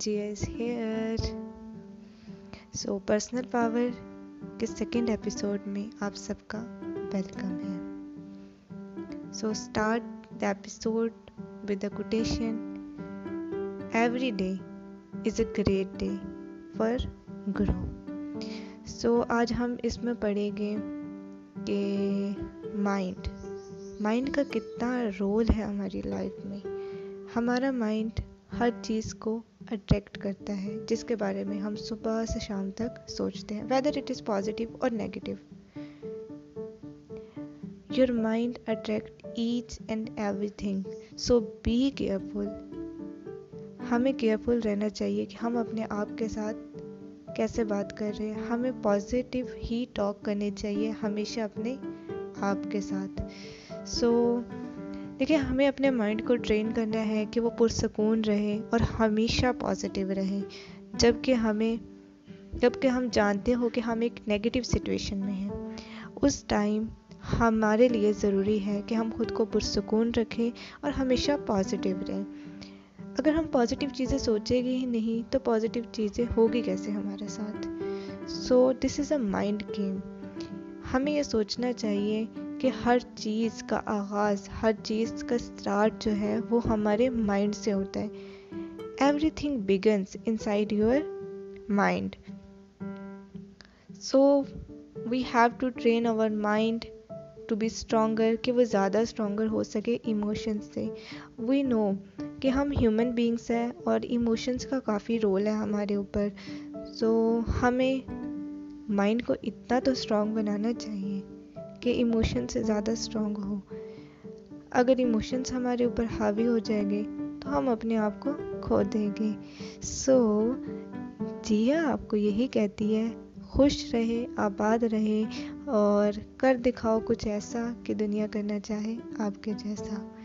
G S here so personal power کے second episode میں آپ سب کا ویلکم ہے so start the episode with the quotation every day is a great day for grow so آج ہم اس میں پڑھیں گے کہ مائنڈ مائنڈ کا کتنا رول ہے ہماری لائف میں ہمارا مائنڈ ہر چیز کو اٹریکٹ کرتا ہے جس کے بارے میں ہم صبح سے شام تک سوچتے ہیں ویدر اٹ از پازیٹیو اور negative your mind attract each and every thing so be careful ہمیں کیئرفل رہنا چاہیے کہ ہم اپنے آپ کے ساتھ کیسے بات کر رہے ہیں۔ ہمیں پازیٹیو ہی ٹاک کرنی چاہیے ہمیشہ اپنے آپ کے ساتھ۔ سو so, دیکھیں ہمیں اپنے مائنڈ کو ٹرین کرنا ہے کہ وہ پرسکون رہے اور ہمیشہ پازیٹیو رہے۔ جبکہ ہمیں جبکہ ہم جانتے ہو کہ ہم ایک نیگیٹو سچویشن میں ہیں۔ اس ٹائم ہمارے لیے ضروری ہے کہ ہم خود کو پرسکون رکھیں اور ہمیشہ پازیٹیو رہیں۔ اگر ہم پازیٹیو چیزیں سوچیں گے ہی نہیں، تو پازیٹیو چیزیں ہوگی کیسے ہمارے ساتھ؟ سو دس از اے مائنڈ گیم ہمیں یہ سوچنا چاہیے کہ ہر چیز کا آغاز، ہر چیز کا اسٹارٹ جو ہے وہ ہمارے مائنڈ سے ہوتا ہے۔ Every thing begins inside your mind so we have to train over mind to be stronger کہ وہ زیادہ اسٹرانگر ہو سکے ایموشنس سے۔ وی نو کہ ہم ہیومن بینگس ہیں اور ایموشنس کا کافی رول ہے ہمارے اوپر۔ سو ہمیں مائنڈ کو اتنا تو اسٹرانگ بنانا چاہیے۔ کہ ایموشن سے زیادہ اسٹرانگ ہو۔ اگر ایموشنس ہمارے اوپر حاوی ہو جائیں گے، تو ہم اپنے آپ کو کھو دیں گے۔ سو جیا آپ کو یہی کہتی ہے، خوش رہے آباد رہے اور کر دکھاؤ کچھ ایسا کہ دنیا کرنا چاہے آپ کے جیسا۔